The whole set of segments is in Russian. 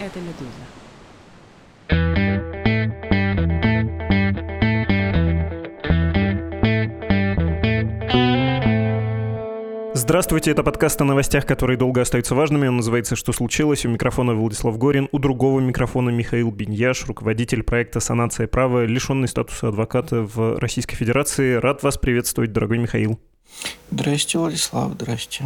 Это «Медуза». Здравствуйте, это подкаст о новостях, которые долго остаются важными. Он называется «Что случилось?». У микрофона Владислав Горин, у другого микрофона Михаил Беньяш, руководитель проекта «Санация права», лишенный статуса адвоката в Российской Федерации. Рад вас приветствовать, дорогой Михаил. Здрасте, Владислав, здрасте.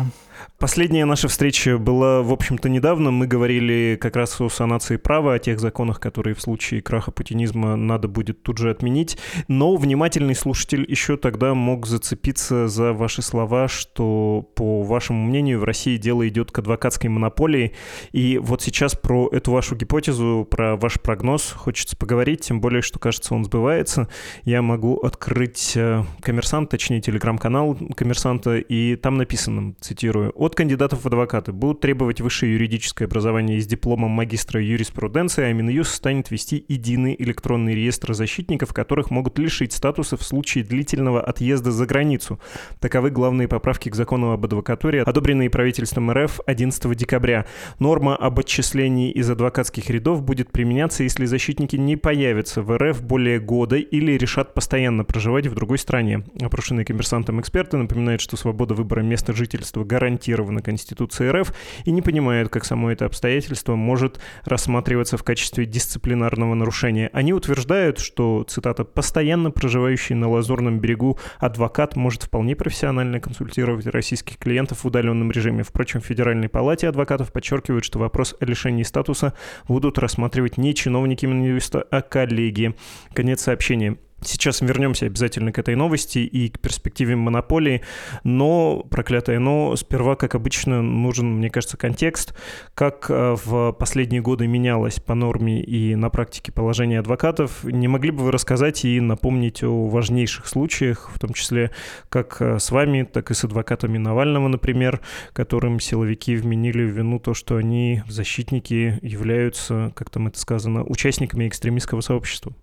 Последняя наша встреча была, в общем-то, недавно. Мы говорили как раз о санации права, о тех законах, которые в случае краха путинизма надо будет тут же отменить. Но внимательный слушатель еще тогда мог зацепиться за ваши слова, что, по вашему мнению, в России дело идет к адвокатской монополии. И вот сейчас про эту вашу гипотезу, про ваш прогноз хочется поговорить, тем более, что, кажется, он сбывается. Я могу открыть э, коммерсант, точнее, телеграм-канал коммерсанта, и там написано, цитирую, от кандидатов в адвокаты будут требовать высшее юридическое образование с дипломом магистра юриспруденции, а Минюс станет вести единый электронный реестр защитников, которых могут лишить статуса в случае длительного отъезда за границу. Таковы главные поправки к закону об адвокатуре, одобренные правительством РФ 11 декабря. Норма об отчислении из адвокатских рядов будет применяться, если защитники не появятся в РФ более года или решат постоянно проживать в другой стране. Опрошенные коммерсантом эксперты напоминают, что свобода выбора места жительства гарантирует гарантировано Конституцией РФ и не понимают, как само это обстоятельство может рассматриваться в качестве дисциплинарного нарушения. Они утверждают, что, цитата, «постоянно проживающий на Лазурном берегу адвокат может вполне профессионально консультировать российских клиентов в удаленном режиме». Впрочем, в Федеральной палате адвокатов подчеркивают, что вопрос о лишении статуса будут рассматривать не чиновники Минюста, а коллеги. Конец сообщения. Сейчас вернемся обязательно к этой новости и к перспективе монополии, но, проклятое но, сперва, как обычно, нужен, мне кажется, контекст, как э, в последние годы менялось по норме и на практике положение адвокатов. Не могли бы вы рассказать и напомнить о важнейших случаях, в том числе как э, с вами, так и с адвокатами Навального, например, которым силовики вменили в вину то, что они, защитники, являются, как там это сказано, участниками экстремистского сообщества?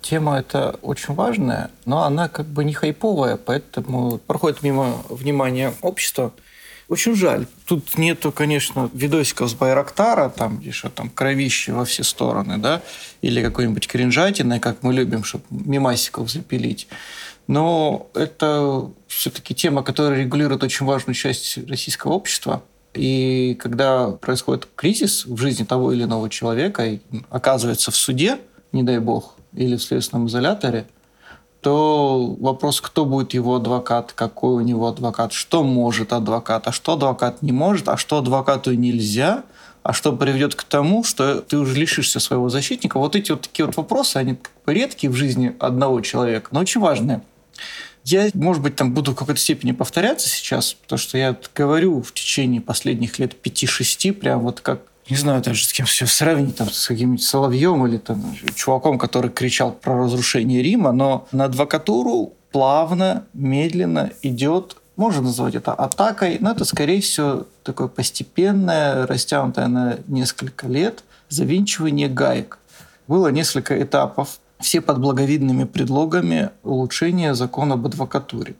Тема эта очень важная, но она как бы не хайповая, поэтому проходит мимо внимания общества. Очень жаль. Тут нету, конечно, видосиков с Байрактара, там, где что там кровище во все стороны, да, или какой-нибудь кринжатины, как мы любим, чтобы мимасиков запилить. Но это все-таки тема, которая регулирует очень важную часть российского общества. И когда происходит кризис в жизни того или иного человека, и оказывается в суде, не дай бог, или в следственном изоляторе, то вопрос, кто будет его адвокат, какой у него адвокат, что может адвокат, а что адвокат не может, а что адвокату нельзя, а что приведет к тому, что ты уже лишишься своего защитника. Вот эти вот такие вот вопросы, они как бы редкие в жизни одного человека, но очень важные. Я, может быть, там буду в какой-то степени повторяться сейчас, потому что я говорю в течение последних лет 5-6, прям вот как не знаю даже с кем все сравнить, там, с каким-нибудь Соловьем или там, чуваком, который кричал про разрушение Рима, но на адвокатуру плавно, медленно идет можно назвать это атакой, но это, скорее всего, такое постепенное, растянутое на несколько лет завинчивание гаек. Было несколько этапов, все под благовидными предлогами улучшения закона об адвокатуре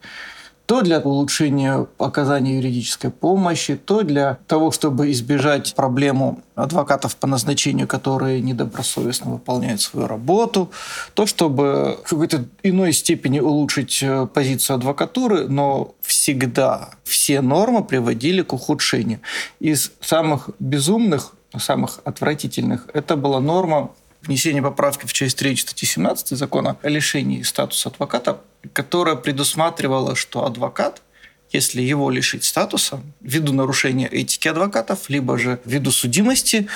то для улучшения оказания юридической помощи, то для того, чтобы избежать проблему адвокатов по назначению, которые недобросовестно выполняют свою работу, то, чтобы в какой-то иной степени улучшить э, позицию адвокатуры, но всегда все нормы приводили к ухудшению. Из самых безумных, самых отвратительных, это была норма внесения поправки в часть 3 статьи 17 закона о лишении статуса адвоката которая предусматривала, что адвокат, если его лишить статуса ввиду нарушения этики адвокатов, либо же ввиду судимости,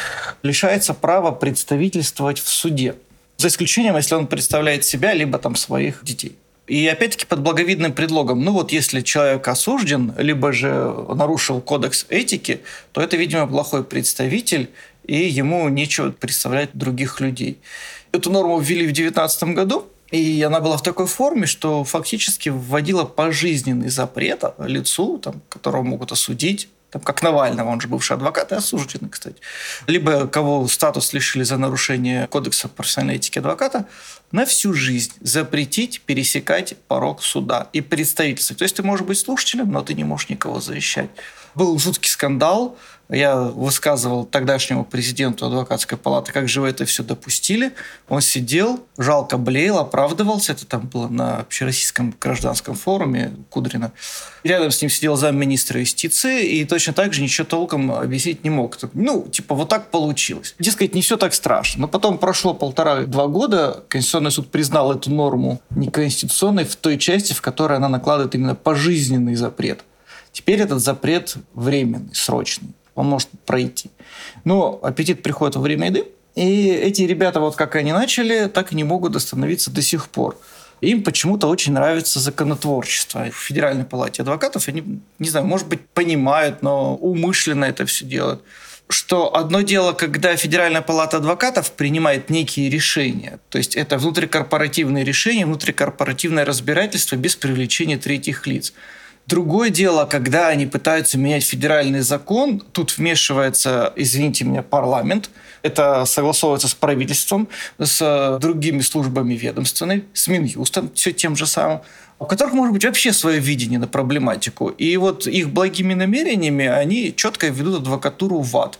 лишается права представительствовать в суде. За исключением, если он представляет себя, либо там своих детей. И опять-таки под благовидным предлогом, ну вот если человек осужден, либо же нарушил кодекс этики, то это, видимо, плохой представитель, и ему нечего представлять других людей. Эту норму ввели в 2019 году, и она была в такой форме, что фактически вводила пожизненный запрет лицу, там, которого могут осудить, там, как Навального, он же бывший адвокат и осужденный, кстати. Либо кого статус лишили за нарушение кодекса профессиональной этики адвоката, на всю жизнь запретить пересекать порог суда и представительства. То есть ты можешь быть слушателем, но ты не можешь никого защищать. Был жуткий скандал, я высказывал тогдашнему президенту адвокатской палаты, как же вы это все допустили. Он сидел, жалко блеял, оправдывался. Это там было на общероссийском гражданском форуме Кудрина. Рядом с ним сидел замминистра юстиции и точно так же ничего толком объяснить не мог. Ну, типа, вот так получилось. Дескать, не все так страшно. Но потом прошло полтора-два года, Конституционный суд признал эту норму неконституционной в той части, в которой она накладывает именно пожизненный запрет. Теперь этот запрет временный, срочный он может пройти. Но аппетит приходит во время еды, и эти ребята, вот как они начали, так и не могут остановиться до сих пор. Им почему-то очень нравится законотворчество. В Федеральной палате адвокатов, они, не знаю, может быть, понимают, но умышленно это все делают что одно дело, когда Федеральная палата адвокатов принимает некие решения, то есть это внутрикорпоративные решения, внутрикорпоративное разбирательство без привлечения третьих лиц. Другое дело, когда они пытаются менять федеральный закон, тут вмешивается, извините меня, парламент, это согласовывается с правительством, с другими службами ведомственными, с Минюстом, все тем же самым, у которых может быть вообще свое видение на проблематику. И вот их благими намерениями они четко ведут адвокатуру в ад.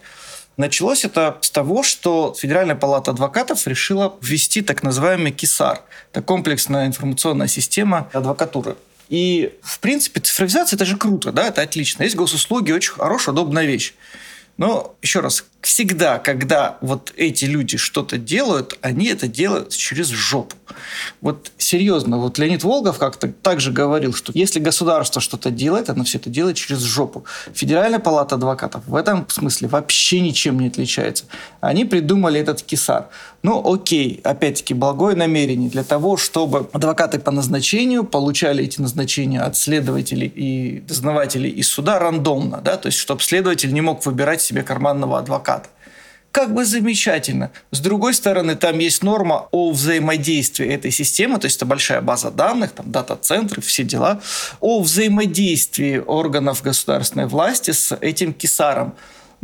Началось это с того, что Федеральная палата адвокатов решила ввести так называемый КИСАР. Это комплексная информационная система адвокатуры. И, в принципе, цифровизация – это же круто, да, это отлично. Есть госуслуги, очень хорошая, удобная вещь. Но, еще раз, всегда, когда вот эти люди что-то делают, они это делают через жопу. Вот серьезно, вот Леонид Волгов как-то также говорил, что если государство что-то делает, оно все это делает через жопу. Федеральная палата адвокатов в этом смысле вообще ничем не отличается. Они придумали этот кисар. Ну, окей, опять-таки, благое намерение для того, чтобы адвокаты по назначению получали эти назначения от следователей и дознавателей из суда рандомно, да, то есть чтобы следователь не мог выбирать себе карманного адвоката как бы замечательно. С другой стороны, там есть норма о взаимодействии этой системы, то есть это большая база данных, там дата-центры, все дела, о взаимодействии органов государственной власти с этим кисаром.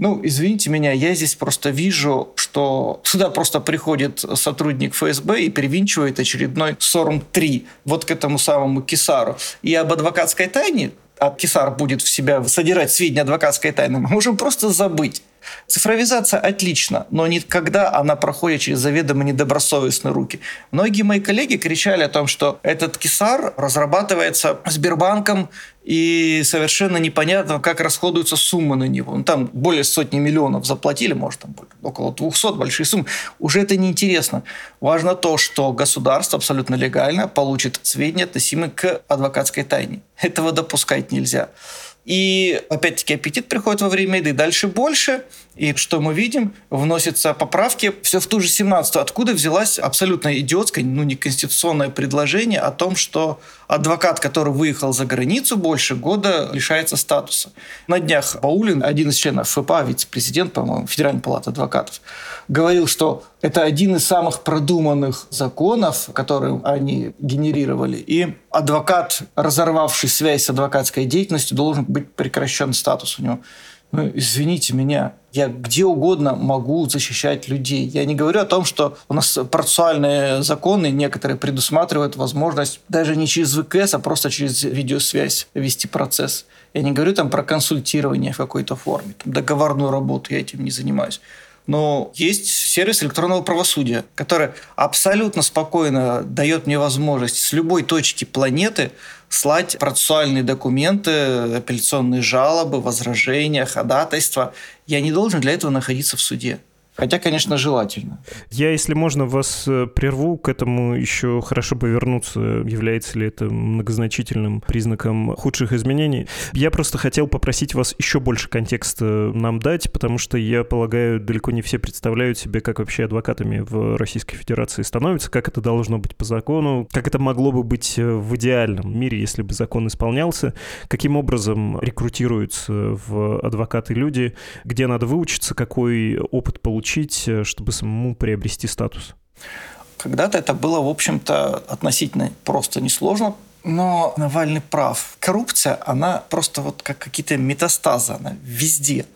Ну, извините меня, я здесь просто вижу, что сюда просто приходит сотрудник ФСБ и привинчивает очередной СОРМ-3 вот к этому самому Кисару. И об адвокатской тайне, а Кисар будет в себя содирать сведения адвокатской тайны, мы можем просто забыть. Цифровизация отлично, но не когда она проходит через заведомо недобросовестные руки. Многие мои коллеги кричали о том, что этот кисар разрабатывается Сбербанком и совершенно непонятно, как расходуются суммы на него. Ну, там более сотни миллионов заплатили, может, там около 200, большие суммы. Уже это неинтересно. Важно то, что государство абсолютно легально получит сведения, относимые к адвокатской тайне. Этого допускать нельзя. И опять-таки аппетит приходит во время еды. Дальше больше. И что мы видим? Вносятся поправки. Все в ту же 17 Откуда взялась абсолютно идиотское, ну, неконституционное предложение о том, что адвокат, который выехал за границу больше года, лишается статуса. На днях Баулин, один из членов ФПА, вице-президент, по-моему, Федеральной палаты адвокатов, говорил, что это один из самых продуманных законов, которые они генерировали. И адвокат, разорвавший связь с адвокатской деятельностью, должен быть прекращен статус у него. Ну, извините меня, я где угодно могу защищать людей. Я не говорю о том, что у нас процессуальные законы некоторые предусматривают возможность даже не через ВКС, а просто через видеосвязь вести процесс. Я не говорю там про консультирование в какой-то форме, там, договорную работу, я этим не занимаюсь. Но есть сервис электронного правосудия, который абсолютно спокойно дает мне возможность с любой точки планеты слать процессуальные документы, апелляционные жалобы, возражения, ходатайства. Я не должен для этого находиться в суде. Хотя, конечно, желательно. Я, если можно, вас э, прерву к этому еще хорошо повернуться. Является ли это многозначительным признаком худших изменений? Я просто хотел попросить вас еще больше контекста нам дать, потому что, я полагаю, далеко не все представляют себе, как вообще адвокатами в Российской Федерации становятся, как это должно быть по закону, как это могло бы быть э, в идеальном мире, если бы закон исполнялся, каким образом рекрутируются в адвокаты люди, где надо выучиться, какой опыт получить получить, э, чтобы самому приобрести статус? Когда-то это было, в общем-то, относительно просто несложно, но Навальный прав. Коррупция, она просто вот как какие-то метастазы, она везде.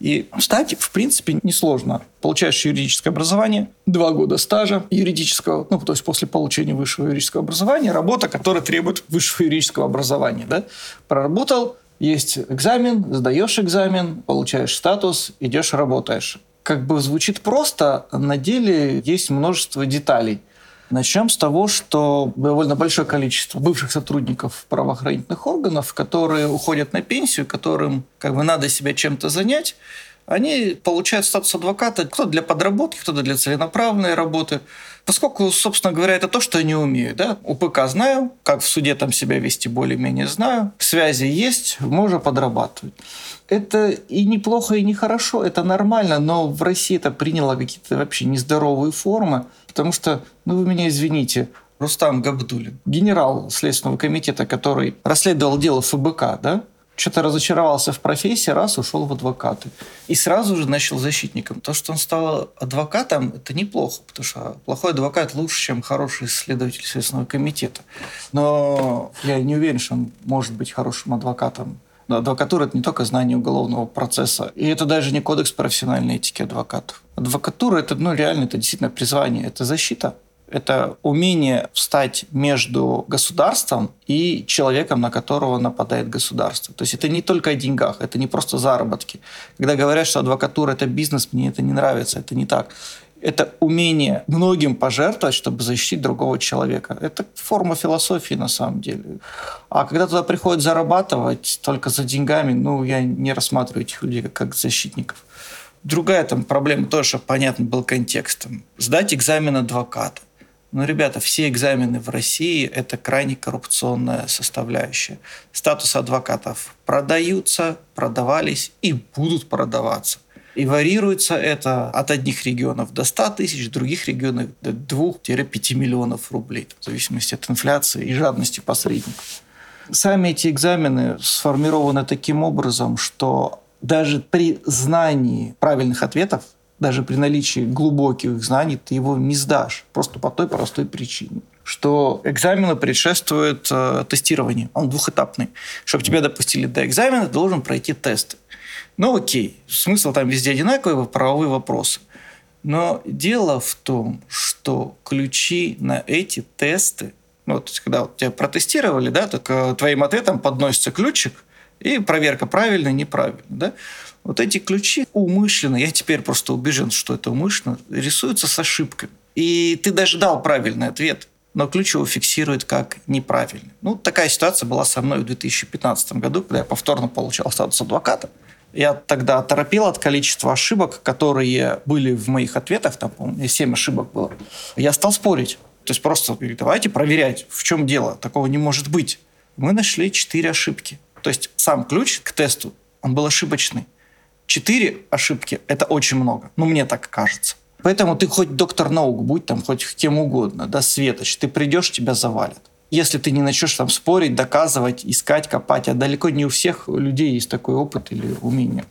И стать, в принципе, несложно. Получаешь юридическое образование, два года стажа юридического, ну, то есть после получения высшего юридического образования, работа, которая требует высшего юридического образования. Да? Проработал, Есть экзамен, сдаешь экзамен, получаешь статус, идешь работаешь. Как бы звучит просто, на деле есть множество деталей. Начнем с того, что довольно большое количество бывших сотрудников правоохранительных органов, которые уходят на пенсию, которым как бы надо себя чем-то занять, они получают статус адвоката кто для подработки, кто для целенаправленной работы. Поскольку, собственно говоря, это то, что я не умею. Да? УПК знаю, как в суде там себя вести более-менее знаю. Связи есть, можно подрабатывать. Это и неплохо, и нехорошо, это нормально, но в России это приняло какие-то вообще нездоровые формы, потому что, ну вы меня извините, Рустам Габдулин, генерал Следственного комитета, который расследовал дело ФБК, да, что-то разочаровался в профессии, раз ушел в адвокаты. И сразу же начал защитником. То, что он стал адвокатом, это неплохо, потому что плохой адвокат лучше, чем хороший следователь Следственного комитета. Но я не уверен, что он может быть хорошим адвокатом. Но адвокатура – это не только знание уголовного процесса. И это даже не кодекс профессиональной этики адвокатов. Адвокатура – это ну, реально, это действительно призвание, это защита это умение встать между государством и человеком, на которого нападает государство. То есть это не только о деньгах, это не просто заработки. Когда говорят, что адвокатура – это бизнес, мне это не нравится, это не так. Это умение многим пожертвовать, чтобы защитить другого человека. Это форма философии на самом деле. А когда туда приходят зарабатывать только за деньгами, ну, я не рассматриваю этих людей как защитников. Другая там проблема тоже, понятно был контекст. Сдать экзамен адвоката. Ну, ребята, все экзамены в России – это крайне коррупционная составляющая. Статус адвокатов продаются, продавались и будут продаваться. И варьируется это от одних регионов до 100 тысяч, других регионов до 2-5 миллионов рублей, в зависимости от инфляции и жадности посредников. Сами эти экзамены сформированы таким образом, что даже при знании правильных ответов даже при наличии глубоких знаний ты его не сдашь. Просто по той простой причине что экзамену предшествует э, тестирование. Он двухэтапный. Чтобы тебя допустили до экзамена, должен пройти тесты. Ну окей, смысл там везде одинаковый, правовые вопросы. Но дело в том, что ключи на эти тесты, ну, вот когда вот тебя протестировали, да, так к твоим ответам подносится ключик, и проверка правильно, неправильно. Да? Вот эти ключи умышленно, я теперь просто убежден, что это умышленно, рисуются с ошибками. И ты даже дал правильный ответ, но ключ его фиксирует как неправильный. Ну, такая ситуация была со мной в 2015 году, когда я повторно получал статус адвоката. Я тогда торопил от количества ошибок, которые были в моих ответах, там, по-моему, 7 ошибок было. Я стал спорить. То есть просто давайте проверять, в чем дело. Такого не может быть. Мы нашли 4 ошибки. То есть сам ключ к тесту, он был ошибочный. Четыре ошибки – это очень много. Ну, мне так кажется. Поэтому ты хоть доктор наук будь, там, хоть кем угодно, да, светоч, ты придешь, тебя завалят. Если ты не начнешь там спорить, доказывать, искать, копать, а далеко не у всех людей есть такой опыт или умение.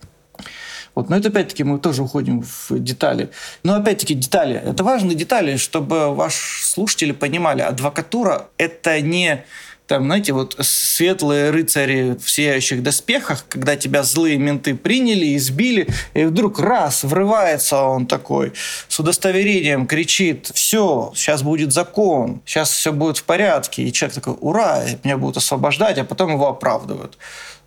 Вот. Но это опять-таки мы тоже уходим в детали. Но опять-таки детали. Это важные детали, чтобы ваши слушатели понимали. Адвокатура – это не там, знаете, вот светлые рыцари в сияющих доспехах, когда тебя злые менты приняли, избили, и вдруг раз, врывается он такой с удостоверением, кричит, все, сейчас будет закон, сейчас все будет в порядке. И человек такой, ура, меня будут освобождать, а потом его оправдывают.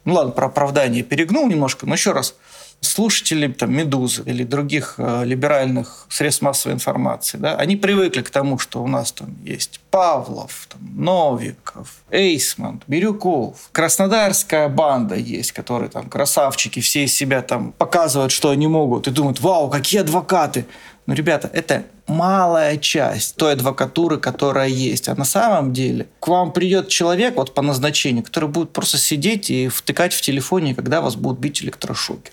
Ну ладно, про оправдание перегнул немножко, но еще раз – слушатели там, «Медузы» или других э, либеральных средств массовой информации, да, они привыкли к тому, что у нас там есть Павлов, там, Новиков, Эйсман, Бирюков, Краснодарская банда есть, которые там красавчики, все из себя там показывают, что они могут, и думают, вау, какие адвокаты. Но, ребята, это малая часть той адвокатуры, которая есть. А на самом деле к вам придет человек вот по назначению, который будет просто сидеть и втыкать в телефоне, когда вас будут бить электрошокер.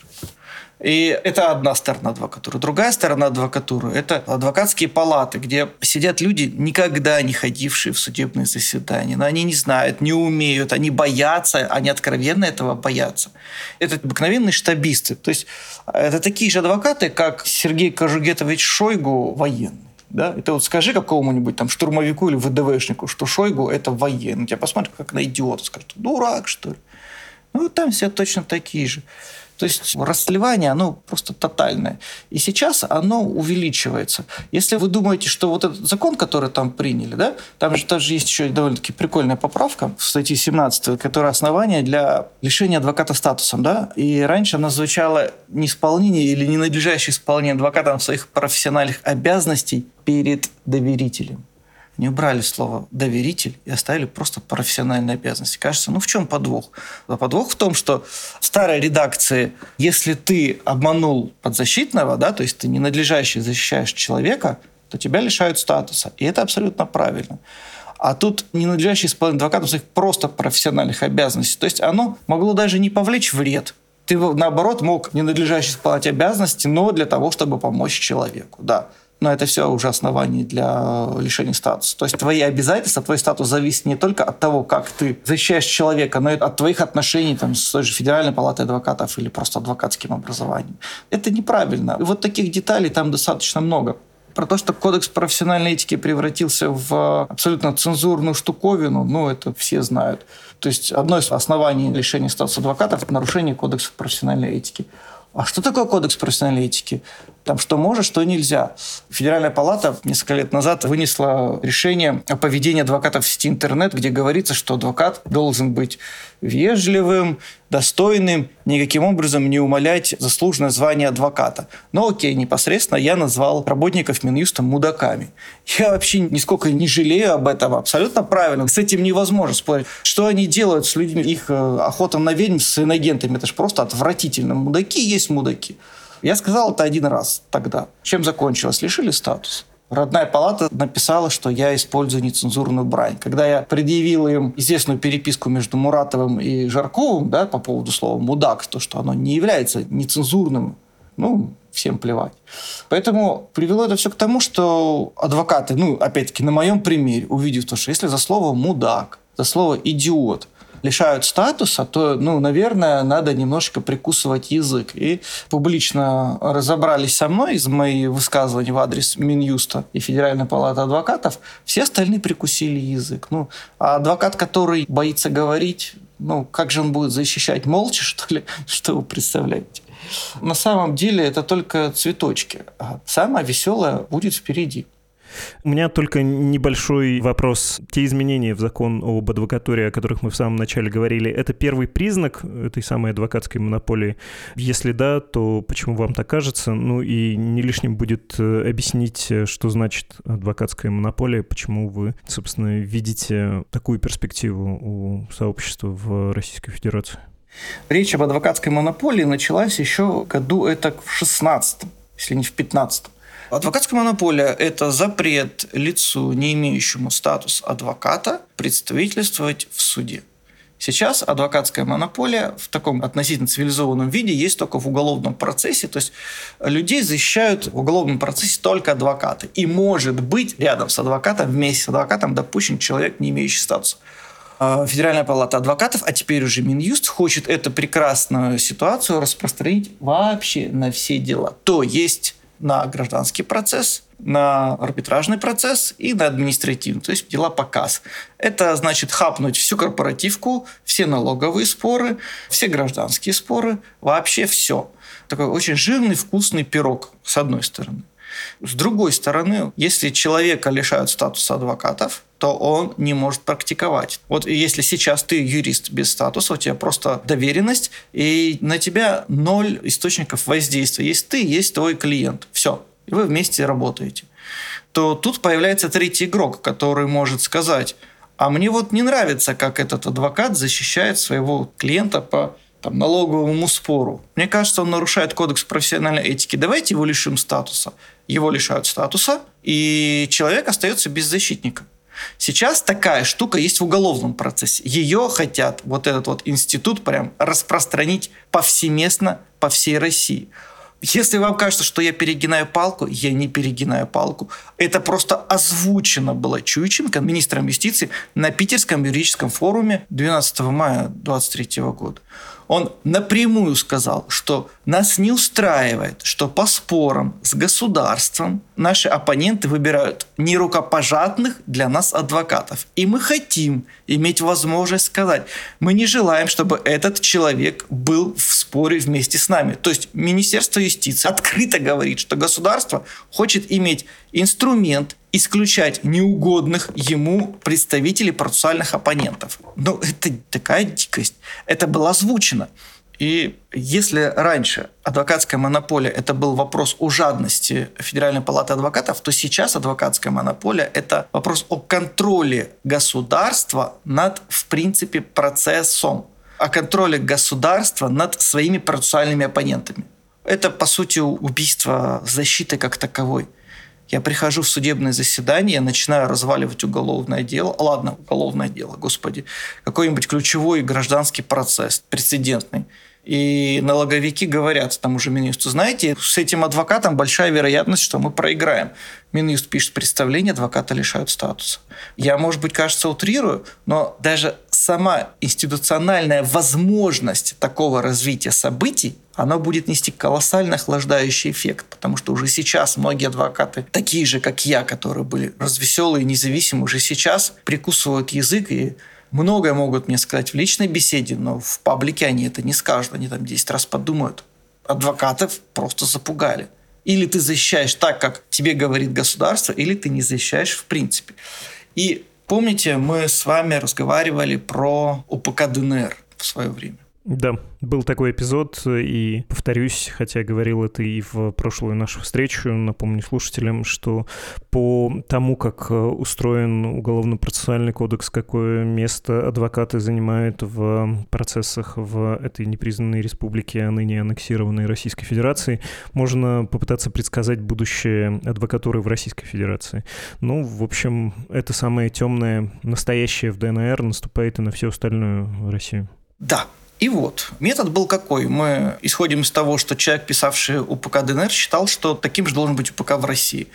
И это одна сторона адвокатуры. Другая сторона адвокатуры – это адвокатские палаты, где сидят люди, никогда не ходившие в судебные заседания. Но они не знают, не умеют, они боятся, они откровенно этого боятся. Это обыкновенные штабисты. То есть это такие же адвокаты, как Сергей Кожугетович Шойгу военный. Да? Это вот скажи какому-нибудь там штурмовику или ВДВшнику, что Шойгу – это военный. Тебя посмотрят как на идиота, скажут, дурак, что ли? Ну, там все точно такие же. То есть расслевание, оно просто тотальное. И сейчас оно увеличивается. Если вы думаете, что вот этот закон, который там приняли, да, там же тоже есть еще довольно-таки прикольная поправка в статье 17, которая основание для лишения адвоката статусом, да, и раньше она звучала неисполнение или ненадлежащее исполнение адвокатом своих профессиональных обязанностей перед доверителем. Они убрали слово «доверитель» и оставили просто профессиональные обязанности. Кажется, ну в чем подвох? А подвох в том, что в старой редакции, если ты обманул подзащитного, да, то есть ты ненадлежащий защищаешь человека, то тебя лишают статуса. И это абсолютно правильно. А тут ненадлежащий исполнение адвокатом своих просто профессиональных обязанностей. То есть оно могло даже не повлечь вред. Ты, наоборот, мог ненадлежащий исполнять обязанности, но для того, чтобы помочь человеку. Да но это все уже основание для лишения статуса. То есть твои обязательства, твой статус зависит не только от того, как ты защищаешь человека, но и от твоих отношений там, с той же Федеральной палатой адвокатов или просто адвокатским образованием. Это неправильно. И вот таких деталей там достаточно много про то, что кодекс профессиональной этики превратился в абсолютно цензурную штуковину, ну, это все знают. То есть одно из оснований лишения статуса адвокатов – нарушение кодекса профессиональной этики. А что такое кодекс профессиональной этики? Там что можно, что нельзя. Федеральная палата несколько лет назад вынесла решение о поведении адвокатов в сети интернет, где говорится, что адвокат должен быть вежливым, достойным, никаким образом не умалять заслуженное звание адвоката. Но окей, непосредственно я назвал работников Минюста мудаками. Я вообще нисколько не жалею об этом, абсолютно правильно. С этим невозможно спорить. Что они делают с людьми, их э, охота на ведьм с иногентами, это же просто отвратительно. Мудаки есть мудаки. Я сказал это один раз тогда. Чем закончилось? Лишили статуса. Родная палата написала, что я использую нецензурную брань. Когда я предъявил им известную переписку между Муратовым и Жарковым да, по поводу слова «мудак», то, что оно не является нецензурным, ну, всем плевать. Поэтому привело это все к тому, что адвокаты, ну, опять-таки, на моем примере, увидев то, что если за слово «мудак», за слово «идиот» лишают статуса, то, ну, наверное, надо немножко прикусывать язык. И публично разобрались со мной из моих высказываний в адрес Минюста и Федеральной палаты адвокатов. Все остальные прикусили язык. Ну, а адвокат, который боится говорить, ну, как же он будет защищать молча, что ли? Что вы представляете? На самом деле это только цветочки. А самое веселое будет впереди. У меня только небольшой вопрос. Те изменения в закон об адвокатуре, о которых мы в самом начале говорили, это первый признак этой самой адвокатской монополии? Если да, то почему вам так кажется? Ну и не лишним будет э, объяснить, э, что значит адвокатская монополия, почему вы, собственно, видите такую перспективу у сообщества в Российской Федерации. Речь об адвокатской монополии началась еще году это в 16 если не в 15 Адвокатская монополия – это запрет лицу, не имеющему статус адвоката, представительствовать в суде. Сейчас адвокатская монополия в таком относительно цивилизованном виде есть только в уголовном процессе. То есть людей защищают в уголовном процессе только адвокаты. И может быть рядом с адвокатом, вместе с адвокатом допущен человек, не имеющий статуса. А, Федеральная палата адвокатов, а теперь уже Минюст, хочет эту прекрасную ситуацию распространить вообще на все дела. То есть на гражданский процесс, на арбитражный процесс и на административный, то есть дела по КАС. Это значит хапнуть всю корпоративку, все налоговые споры, все гражданские споры, вообще все. Такой очень жирный, вкусный пирог, с одной стороны. С другой стороны, если человека лишают статуса адвокатов, то он не может практиковать. Вот если сейчас ты юрист без статуса, у тебя просто доверенность, и на тебя ноль источников воздействия. Есть ты, есть твой клиент. Все. И вы вместе работаете. То тут появляется третий игрок, который может сказать, а мне вот не нравится, как этот адвокат защищает своего клиента по там, налоговому спору. Мне кажется, он нарушает кодекс профессиональной этики. Давайте его лишим статуса. Его лишают статуса, и человек остается без защитника. Сейчас такая штука есть в уголовном процессе. Ее хотят, вот этот вот институт прям распространить повсеместно по всей России. Если вам кажется, что я перегинаю палку, я не перегинаю палку. Это просто озвучено было Чуйченко, министром юстиции, на Питерском юридическом форуме 12 мая 2023 года. Он напрямую сказал, что нас не устраивает, что по спорам с государством наши оппоненты выбирают нерукопожатных для нас адвокатов. И мы хотим иметь возможность сказать, мы не желаем, чтобы этот человек был в споре вместе с нами. То есть Министерство юстиции открыто говорит, что государство хочет иметь инструмент исключать неугодных ему представителей процессуальных оппонентов. Но это такая дикость. Это было озвучено. И если раньше адвокатская монополия – это был вопрос о жадности Федеральной палаты адвокатов, то сейчас адвокатская монополия – это вопрос о контроле государства над, в принципе, процессом, о контроле государства над своими процессуальными оппонентами. Это, по сути, убийство защиты как таковой – я прихожу в судебное заседание, начинаю разваливать уголовное дело. Ладно, уголовное дело, господи. Какой-нибудь ключевой гражданский процесс, прецедентный. И налоговики говорят тому же Минюсту, знаете, с этим адвокатом большая вероятность, что мы проиграем. Минюст пишет представление, адвоката лишают статуса. Я, может быть, кажется, утрирую, но даже сама институциональная возможность такого развития событий, она будет нести колоссально охлаждающий эффект, потому что уже сейчас многие адвокаты, такие же, как я, которые были развеселые, независимые, уже сейчас прикусывают язык и многое могут мне сказать в личной беседе, но в паблике они это не скажут, они там 10 раз подумают. Адвокатов просто запугали. Или ты защищаешь так, как тебе говорит государство, или ты не защищаешь в принципе. И Помните, мы с вами разговаривали про УПК ДНР в свое время? Да, был такой эпизод, и повторюсь, хотя говорил это и в прошлую нашу встречу, напомню слушателям, что по тому, как устроен уголовно-процессуальный кодекс, какое место адвокаты занимают в процессах в этой непризнанной республике, а ныне аннексированной Российской Федерации, можно попытаться предсказать будущее адвокатуры в Российской Федерации. Ну, в общем, это самое темное настоящее в ДНР наступает и на всю остальную Россию. Да, и вот, метод был какой? Мы исходим из того, что человек, писавший УПК ДНР, считал, что таким же должен быть УПК в России.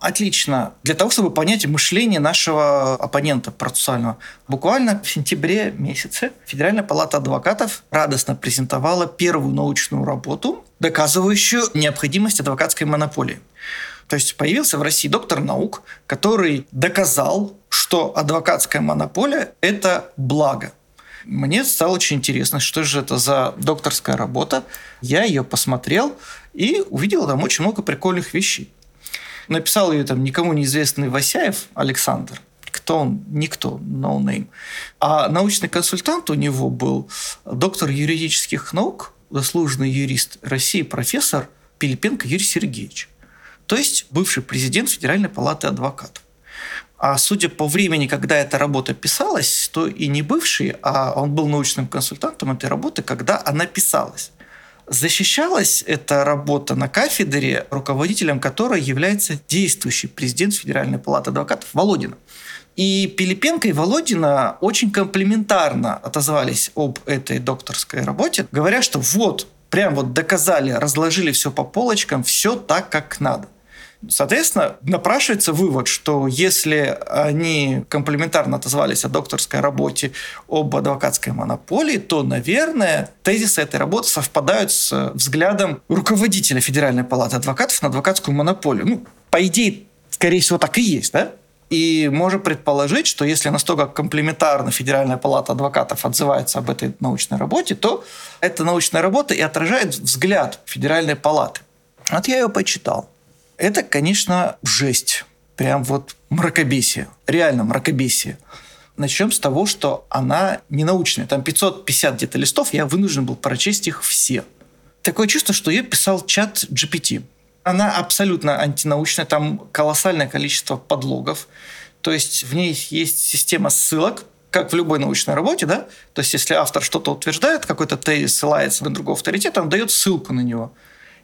Отлично. Для того, чтобы понять мышление нашего оппонента процессуального. Буквально в сентябре месяце Федеральная палата адвокатов радостно презентовала первую научную работу, доказывающую необходимость адвокатской монополии. То есть появился в России доктор наук, который доказал, что адвокатская монополия – это благо – мне стало очень интересно, что же это за докторская работа. Я ее посмотрел и увидел там очень много прикольных вещей. Написал ее там никому неизвестный Васяев Александр. Кто он? Никто, no name. А научный консультант у него был доктор юридических наук, заслуженный юрист России, профессор Пилипенко Юрий Сергеевич. То есть бывший президент Федеральной палаты адвокатов. А судя по времени, когда эта работа писалась, то и не бывший, а он был научным консультантом этой работы, когда она писалась. Защищалась эта работа на кафедре, руководителем которой является действующий президент Федеральной палаты адвокатов Володина. И Пилипенко и Володина очень комплементарно отозвались об этой докторской работе, говоря, что вот, прям вот доказали, разложили все по полочкам, все так, как надо. Соответственно, напрашивается вывод, что если они комплементарно отозвались о докторской работе об адвокатской монополии, то, наверное, тезисы этой работы совпадают с взглядом руководителя Федеральной палаты адвокатов на адвокатскую монополию. Ну, по идее, скорее всего, так и есть, да? И можно предположить, что если настолько комплементарно Федеральная палата адвокатов отзывается об этой научной работе, то эта научная работа и отражает взгляд Федеральной палаты. Вот я ее почитал. Это, конечно, жесть. Прям вот мракобесие. Реально мракобесие. Начнем с того, что она не научная. Там 550 где-то листов, я вынужден был прочесть их все. Такое чувство, что ее писал чат GPT. Она абсолютно антинаучная, там колоссальное количество подлогов. То есть в ней есть система ссылок, как в любой научной работе, да? То есть если автор что-то утверждает, какой-то тезис ссылается на другого авторитета, он дает ссылку на него.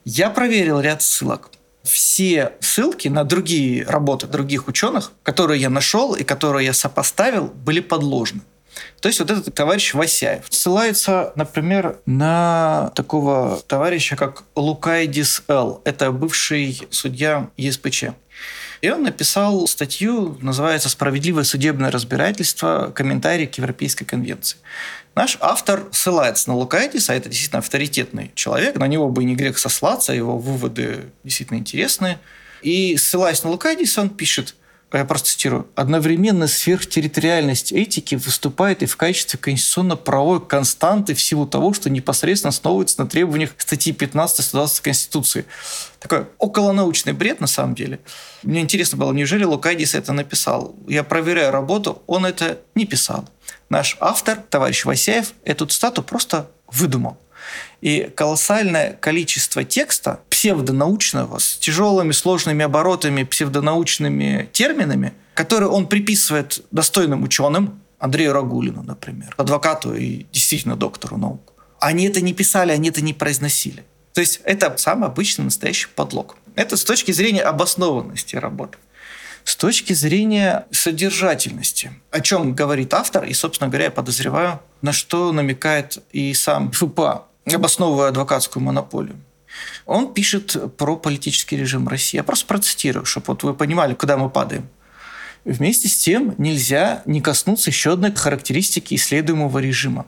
Я проверил ряд ссылок все ссылки на другие работы других ученых, которые я нашел и которые я сопоставил, были подложны. То есть вот этот товарищ Васяев ссылается, например, на такого товарища, как Лукайдис Л. Это бывший судья ЕСПЧ. И он написал статью, называется «Справедливое судебное разбирательство. Комментарий к Европейской конвенции». Наш автор ссылается на Лукайтиса, это действительно авторитетный человек, на него бы не грех сослаться, его выводы действительно интересные. И ссылаясь на Лукайтиса, он пишет – я просто цитирую, одновременно сверхтерриториальность этики выступает и в качестве конституционно-правовой константы в силу того, что непосредственно основывается на требованиях статьи 15 120 Конституции. Такой околонаучный бред на самом деле. Мне интересно было, неужели Лукайдис это написал? Я проверяю работу, он это не писал. Наш автор, товарищ Васяев, эту цитату просто выдумал. И колоссальное количество текста псевдонаучного с тяжелыми сложными оборотами, псевдонаучными терминами, которые он приписывает достойным ученым, Андрею Рагулину, например, адвокату и действительно доктору наук. Они это не писали, они это не произносили. То есть это самый обычный настоящий подлог. Это с точки зрения обоснованности работы. С точки зрения содержательности, о чем говорит автор, и, собственно говоря, я подозреваю, на что намекает и сам ФПА обосновывая адвокатскую монополию. Он пишет про политический режим России. Я просто процитирую, чтобы вот вы понимали, куда мы падаем. Вместе с тем нельзя не коснуться еще одной характеристики исследуемого режима.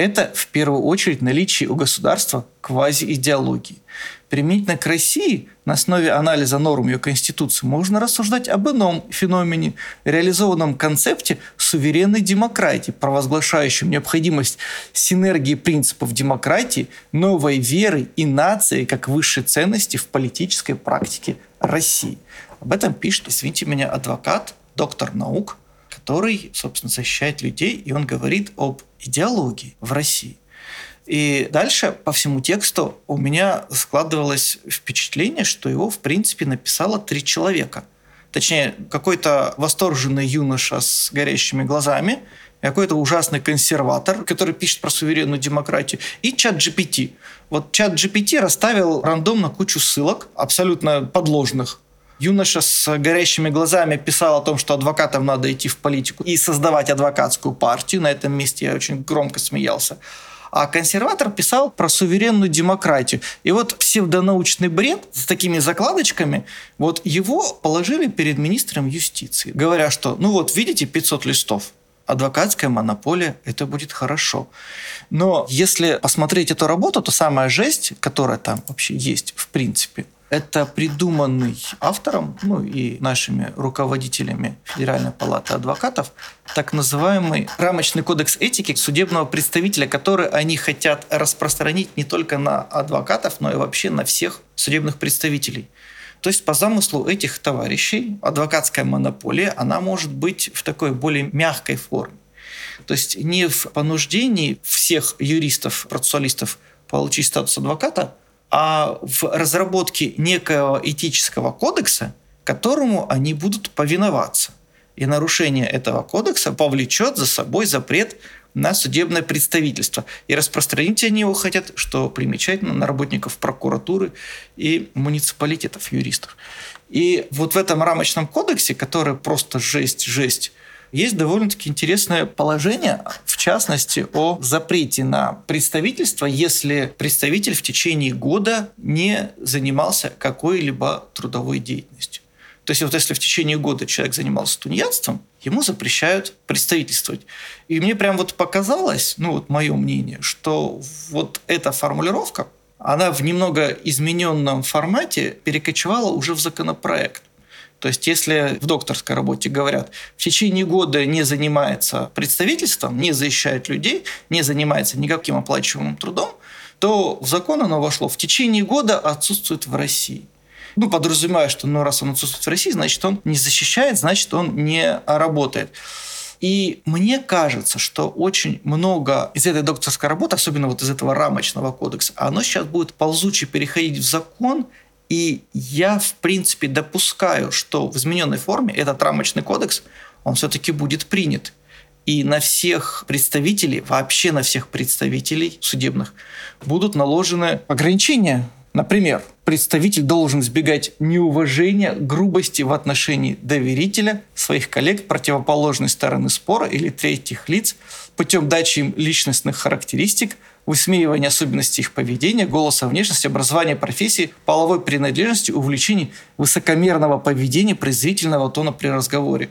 Это в первую очередь наличие у государства квазиидеологии. Применительно к России на основе анализа норм ее конституции можно рассуждать об ином феномене, реализованном концепте суверенной демократии, провозглашающем необходимость синергии принципов демократии, новой веры и нации как высшей ценности в политической практике России. Об этом пишет, извините меня, адвокат, доктор наук, который, собственно, защищает людей, и он говорит об идеологии в России. И дальше по всему тексту у меня складывалось впечатление, что его, в принципе, написало три человека. Точнее, какой-то восторженный юноша с горящими глазами, какой-то ужасный консерватор, который пишет про суверенную демократию, и чат GPT. Вот чат GPT расставил рандомно кучу ссылок, абсолютно подложных, юноша с горящими глазами писал о том, что адвокатам надо идти в политику и создавать адвокатскую партию. На этом месте я очень громко смеялся а консерватор писал про суверенную демократию. И вот псевдонаучный бред с такими закладочками, вот его положили перед министром юстиции, говоря, что, ну вот, видите, 500 листов, адвокатская монополия, это будет хорошо. Но если посмотреть эту работу, то самая жесть, которая там вообще есть, в принципе, это придуманный автором, ну и нашими руководителями Федеральной палаты адвокатов, так называемый рамочный кодекс этики судебного представителя, который они хотят распространить не только на адвокатов, но и вообще на всех судебных представителей. То есть по замыслу этих товарищей адвокатская монополия, она может быть в такой более мягкой форме. То есть не в понуждении всех юристов, процессуалистов получить статус адвоката, а в разработке некого этического кодекса, которому они будут повиноваться. И нарушение этого кодекса повлечет за собой запрет на судебное представительство. И распространить они его хотят, что примечательно, на работников прокуратуры и муниципалитетов, юристов. И вот в этом рамочном кодексе, который просто жесть-жесть, есть довольно-таки интересное положение, в частности, о запрете на представительство, если представитель в течение года не занимался какой-либо трудовой деятельностью. То есть вот если в течение года человек занимался тунеядством, ему запрещают представительствовать. И мне прям вот показалось, ну вот мое мнение, что вот эта формулировка, она в немного измененном формате перекочевала уже в законопроект. То есть, если в докторской работе говорят, в течение года не занимается представительством, не защищает людей, не занимается никаким оплачиваемым трудом, то в закон оно вошло в течение года отсутствует в России. Ну, подразумевая, что ну, раз он отсутствует в России, значит, он не защищает, значит, он не работает. И мне кажется, что очень много из этой докторской работы, особенно вот из этого рамочного кодекса, оно сейчас будет ползуче переходить в закон, и я, в принципе, допускаю, что в измененной форме этот рамочный кодекс, он все-таки будет принят. И на всех представителей, вообще на всех представителей судебных, будут наложены ограничения. Например, представитель должен избегать неуважения, грубости в отношении доверителя, своих коллег противоположной стороны спора или третьих лиц путем дачи им личностных характеристик – высмеивание особенностей их поведения, голоса внешности, образования профессии, половой принадлежности, увлечений, высокомерного поведения, презрительного тона при разговоре.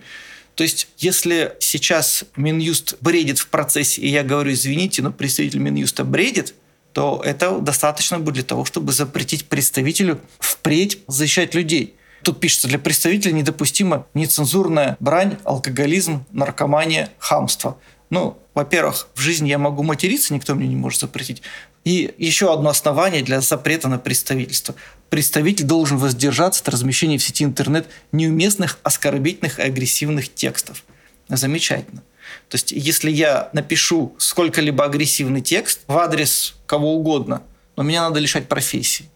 То есть, если сейчас Минюст бредит в процессе, и я говорю, извините, но представитель Минюста бредит, то это достаточно будет для того, чтобы запретить представителю впредь защищать людей. Тут пишется, для представителя недопустима нецензурная брань, алкоголизм, наркомания, хамство. Ну, во-первых, в жизни я могу материться, никто мне не может запретить. И еще одно основание для запрета на представительство. Представитель должен воздержаться от размещения в сети интернет неуместных, оскорбительных и агрессивных текстов. Замечательно. То есть, если я напишу сколько-либо агрессивный текст в адрес кого угодно, но меня надо лишать профессии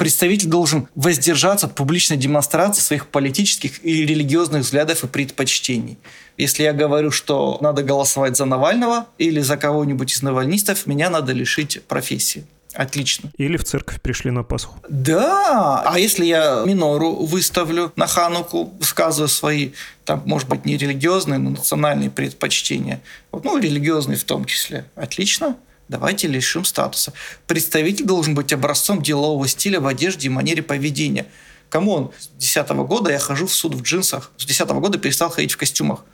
представитель должен воздержаться от публичной демонстрации своих политических и религиозных взглядов и предпочтений. Если я говорю, что надо голосовать за Навального или за кого-нибудь из навальнистов, меня надо лишить профессии. Отлично. Или в церковь пришли на Пасху. Да. А если я минору выставлю на Хануку, высказываю свои, там, может быть, не религиозные, но национальные предпочтения, ну, религиозные в том числе, отлично давайте лишим статуса. Представитель должен быть образцом делового стиля в одежде и манере поведения. Кому он? С 2010 года я хожу в суд в джинсах. С 2010 года перестал ходить в костюмах.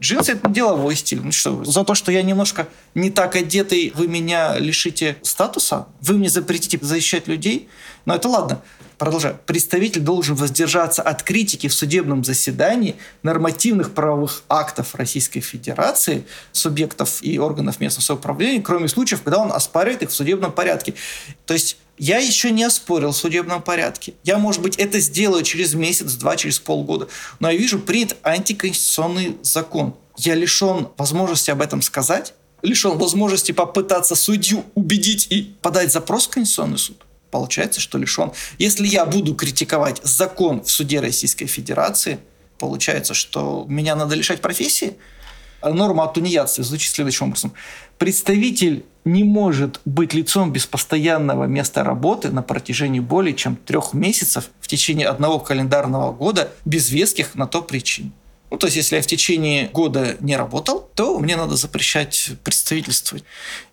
Джинсы – это деловой стиль. Ну что, за то, что я немножко не так одетый, вы меня лишите статуса? Вы мне запретите защищать людей? Но это ладно. Продолжаю. Представитель должен воздержаться от критики в судебном заседании нормативных правовых актов Российской Федерации, субъектов и органов местного самоуправления, кроме случаев, когда он оспаривает их в судебном порядке. То есть я еще не оспорил в судебном порядке. Я, может быть, это сделаю через месяц, два, через полгода. Но я вижу принят антиконституционный закон. Я лишен возможности об этом сказать, лишен возможности попытаться судью убедить и подать запрос в Конституционный суд получается, что лишен. Если я буду критиковать закон в суде Российской Федерации, получается, что меня надо лишать профессии. Норма о тунеядстве звучит следующим образом. Представитель не может быть лицом без постоянного места работы на протяжении более чем трех месяцев в течение одного календарного года без веских на то причин. Ну, то есть, если я в течение года не работал, то мне надо запрещать представительствовать.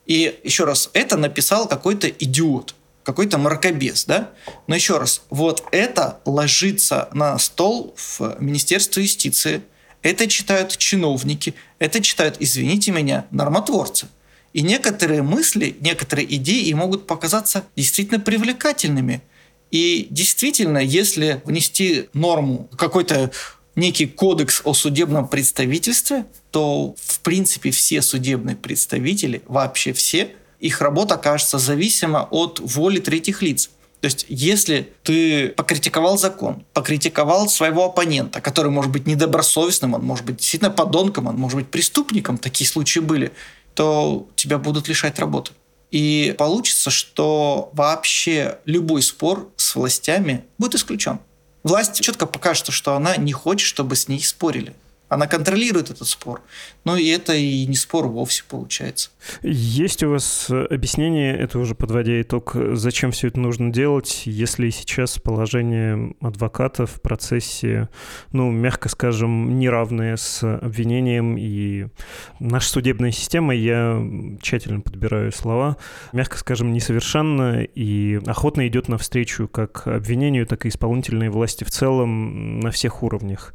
И еще раз, это написал какой-то идиот какой-то мракобес, да? Но еще раз, вот это ложится на стол в Министерство юстиции, это читают чиновники, это читают, извините меня, нормотворцы. И некоторые мысли, некоторые идеи могут показаться действительно привлекательными. И действительно, если внести норму, какой-то некий кодекс о судебном представительстве, то в принципе все судебные представители, вообще все, их работа окажется зависима от воли третьих лиц. То есть, если ты покритиковал закон, покритиковал своего оппонента, который может быть недобросовестным, он может быть действительно подонком, он может быть преступником, такие случаи были, то тебя будут лишать работы. И получится, что вообще любой спор с властями будет исключен. Власть четко покажет, что она не хочет, чтобы с ней спорили. Она контролирует этот спор. Но и это и не спор вовсе получается. Есть у вас объяснение, это уже подводя итог, зачем все это нужно делать, если сейчас положение адвоката в процессе, ну, мягко скажем, неравное с обвинением, и наша судебная система, я тщательно подбираю слова, мягко скажем, несовершенна и охотно идет навстречу как обвинению, так и исполнительной власти в целом на всех уровнях.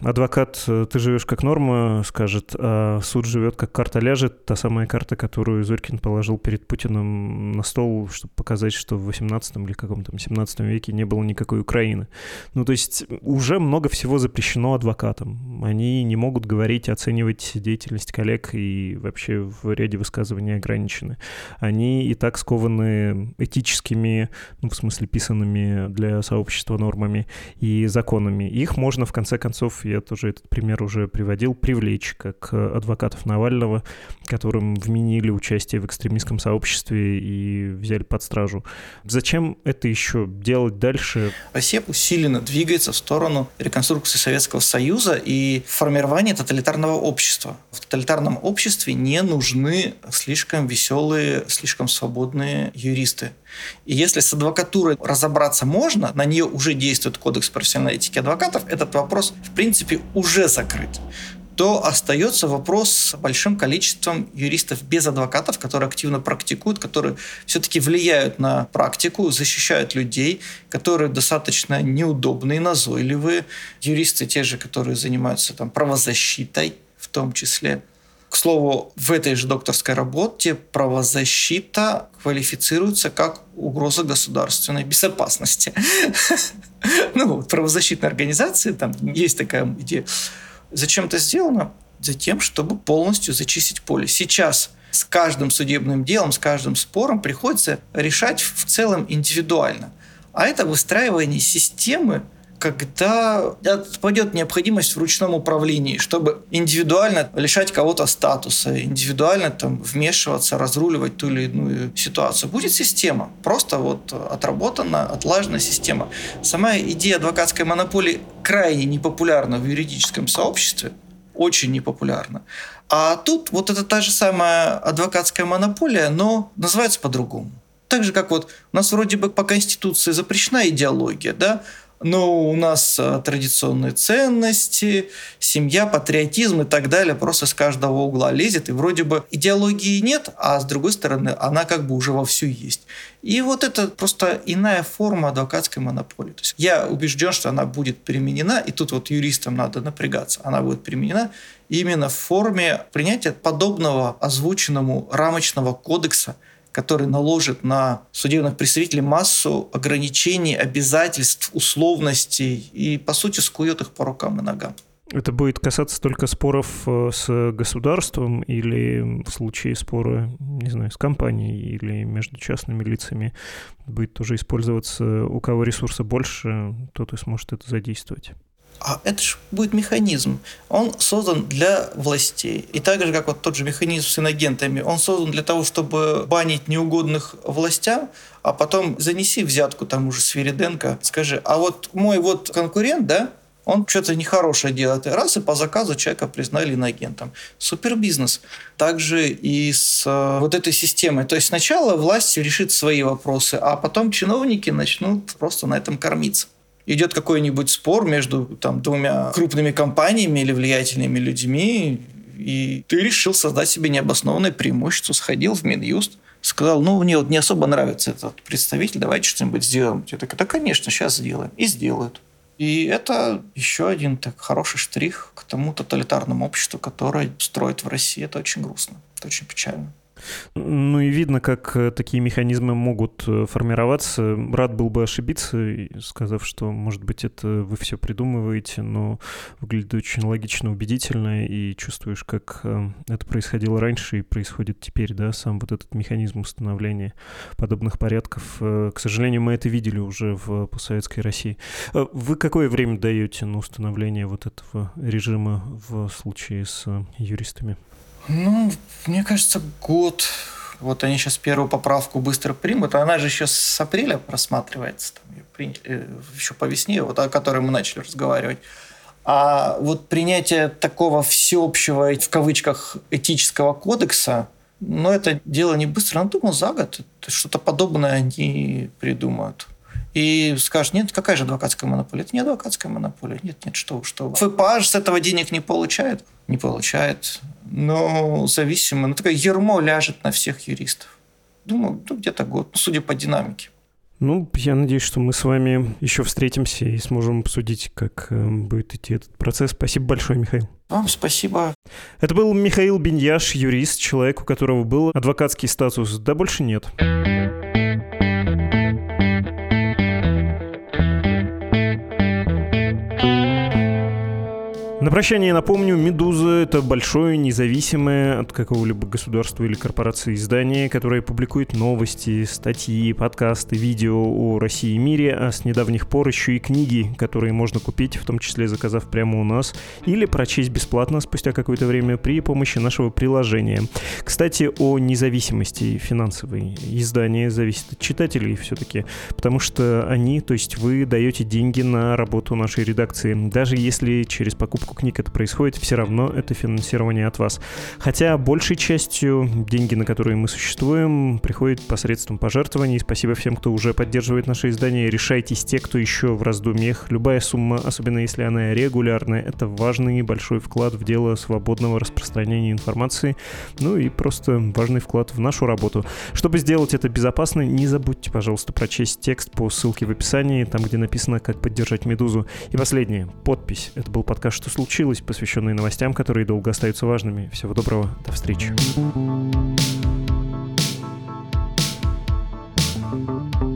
Адвокат ты живешь как норма, скажет, а суд живет как карта ляжет, та самая карта, которую Зорькин положил перед Путиным на стол, чтобы показать, что в 18 или каком-то 17 веке не было никакой Украины. Ну, то есть уже много всего запрещено адвокатам. Они не могут говорить, оценивать деятельность коллег и вообще в ряде высказываний ограничены. Они и так скованы этическими, ну, в смысле, писанными для сообщества нормами и законами. Их можно, в конце концов, я тоже этот пример уже приводил, привлечь как адвокатов Навального, которым вменили участие в экстремистском сообществе и взяли под стражу. Зачем это еще делать дальше? Россия усиленно двигается в сторону реконструкции Советского Союза и формирования тоталитарного общества. В тоталитарном обществе не нужны слишком веселые, слишком свободные юристы. И если с адвокатурой разобраться можно, на нее уже действует кодекс профессиональной этики адвокатов, этот вопрос, в принципе, уже закрыт. То остается вопрос с большим количеством юристов без адвокатов, которые активно практикуют, которые все-таки влияют на практику, защищают людей, которые достаточно неудобные, назойливые. Юристы те же, которые занимаются там, правозащитой в том числе. К слову, в этой же докторской работе правозащита квалифицируется как угроза государственной безопасности. Ну, правозащитные организации, там есть такая идея. Зачем это сделано? Затем, чтобы полностью зачистить поле. Сейчас с каждым судебным делом, с каждым спором приходится решать в целом индивидуально. А это выстраивание системы когда отпадет необходимость в ручном управлении, чтобы индивидуально лишать кого-то статуса, индивидуально там вмешиваться, разруливать ту или иную ситуацию. Будет система, просто вот отработана, отлажена система. Сама идея адвокатской монополии крайне непопулярна в юридическом сообществе, очень непопулярна. А тут вот это та же самая адвокатская монополия, но называется по-другому. Так же, как вот у нас вроде бы по Конституции запрещена идеология, да, но у нас а, традиционные ценности, семья, патриотизм и так далее просто с каждого угла лезет, и вроде бы идеологии нет, а с другой стороны она как бы уже вовсю есть. И вот это просто иная форма адвокатской монополии. То есть я убежден, что она будет применена, и тут вот юристам надо напрягаться, она будет применена именно в форме принятия подобного озвученному рамочного кодекса который наложит на судебных представителей массу ограничений, обязательств, условностей и, по сути, скует их по рукам и ногам. Это будет касаться только споров э, с государством или в случае спора, не знаю, с компанией или между частными лицами будет тоже использоваться, у кого ресурса больше, тот и сможет это задействовать. А это же будет механизм. Он создан для властей. И так же, как вот тот же механизм с инагентами, он создан для того, чтобы банить неугодных властям, а потом занеси взятку тому же Свириденко, скажи, а вот мой вот конкурент, да, он что-то нехорошее делает. Раз, и по заказу человека признали инагентом. Супер бизнес. Также и с э, вот этой системой. То есть сначала власть решит свои вопросы, а потом чиновники начнут просто на этом кормиться идет какой-нибудь спор между там, двумя крупными компаниями или влиятельными людьми, и ты решил создать себе необоснованное преимущество, сходил в Минюст, сказал, ну, мне вот не особо нравится этот представитель, давайте что-нибудь сделаем. Я такой, да, конечно, сейчас сделаем. И сделают. И это еще один так хороший штрих к тому тоталитарному обществу, которое строит в России. Это очень грустно, это очень печально. Ну и видно, как э, такие механизмы могут э, формироваться. Рад был бы ошибиться, сказав, что, может быть, это вы все придумываете, но выглядит очень логично, убедительно, и чувствуешь, как э, это происходило раньше и происходит теперь, да, сам вот этот механизм установления подобных порядков. К сожалению, мы это видели уже в постсоветской России. Вы какое время даете на установление вот этого режима в случае с юристами? Ну, мне кажется, год. Вот они сейчас первую поправку быстро примут. Она же еще с апреля просматривается. Там, приняли, э, еще по весне, вот о которой мы начали разговаривать. А вот принятие такого всеобщего, в кавычках, этического кодекса, ну, это дело не быстро. Я думал, за год что-то подобное они придумают. И скажешь, нет, какая же адвокатская монополия? Это не адвокатская монополия. Нет, нет, что, что. ФПАЖ с этого денег не получает? Не получает но зависимо, ну, такое ермо ляжет на всех юристов. Думаю, ну, где-то год, ну, судя по динамике. Ну, я надеюсь, что мы с вами еще встретимся и сможем обсудить, как э, будет идти этот процесс. Спасибо большое, Михаил. Вам спасибо. Это был Михаил Беньяш, юрист, человек, у которого был адвокатский статус. Да больше нет. На прощание напомню, «Медуза» — это большое, независимое от какого-либо государства или корпорации издание, которое публикует новости, статьи, подкасты, видео о России и мире, а с недавних пор еще и книги, которые можно купить, в том числе заказав прямо у нас, или прочесть бесплатно спустя какое-то время при помощи нашего приложения. Кстати, о независимости финансовой. Издание зависит от читателей все-таки, потому что они, то есть вы, даете деньги на работу нашей редакции. Даже если через покупку выпуску книг это происходит, все равно это финансирование от вас. Хотя большей частью деньги, на которые мы существуем, приходят посредством пожертвований. Спасибо всем, кто уже поддерживает наше издание. Решайтесь те, кто еще в раздумьях. Любая сумма, особенно если она регулярная, это важный большой вклад в дело свободного распространения информации. Ну и просто важный вклад в нашу работу. Чтобы сделать это безопасно, не забудьте, пожалуйста, прочесть текст по ссылке в описании, там, где написано, как поддержать «Медузу». И последнее, подпись. Это был подкаст «Что случилось?», посвященный новостям, которые долго остаются важными. Всего доброго, до встречи. thank you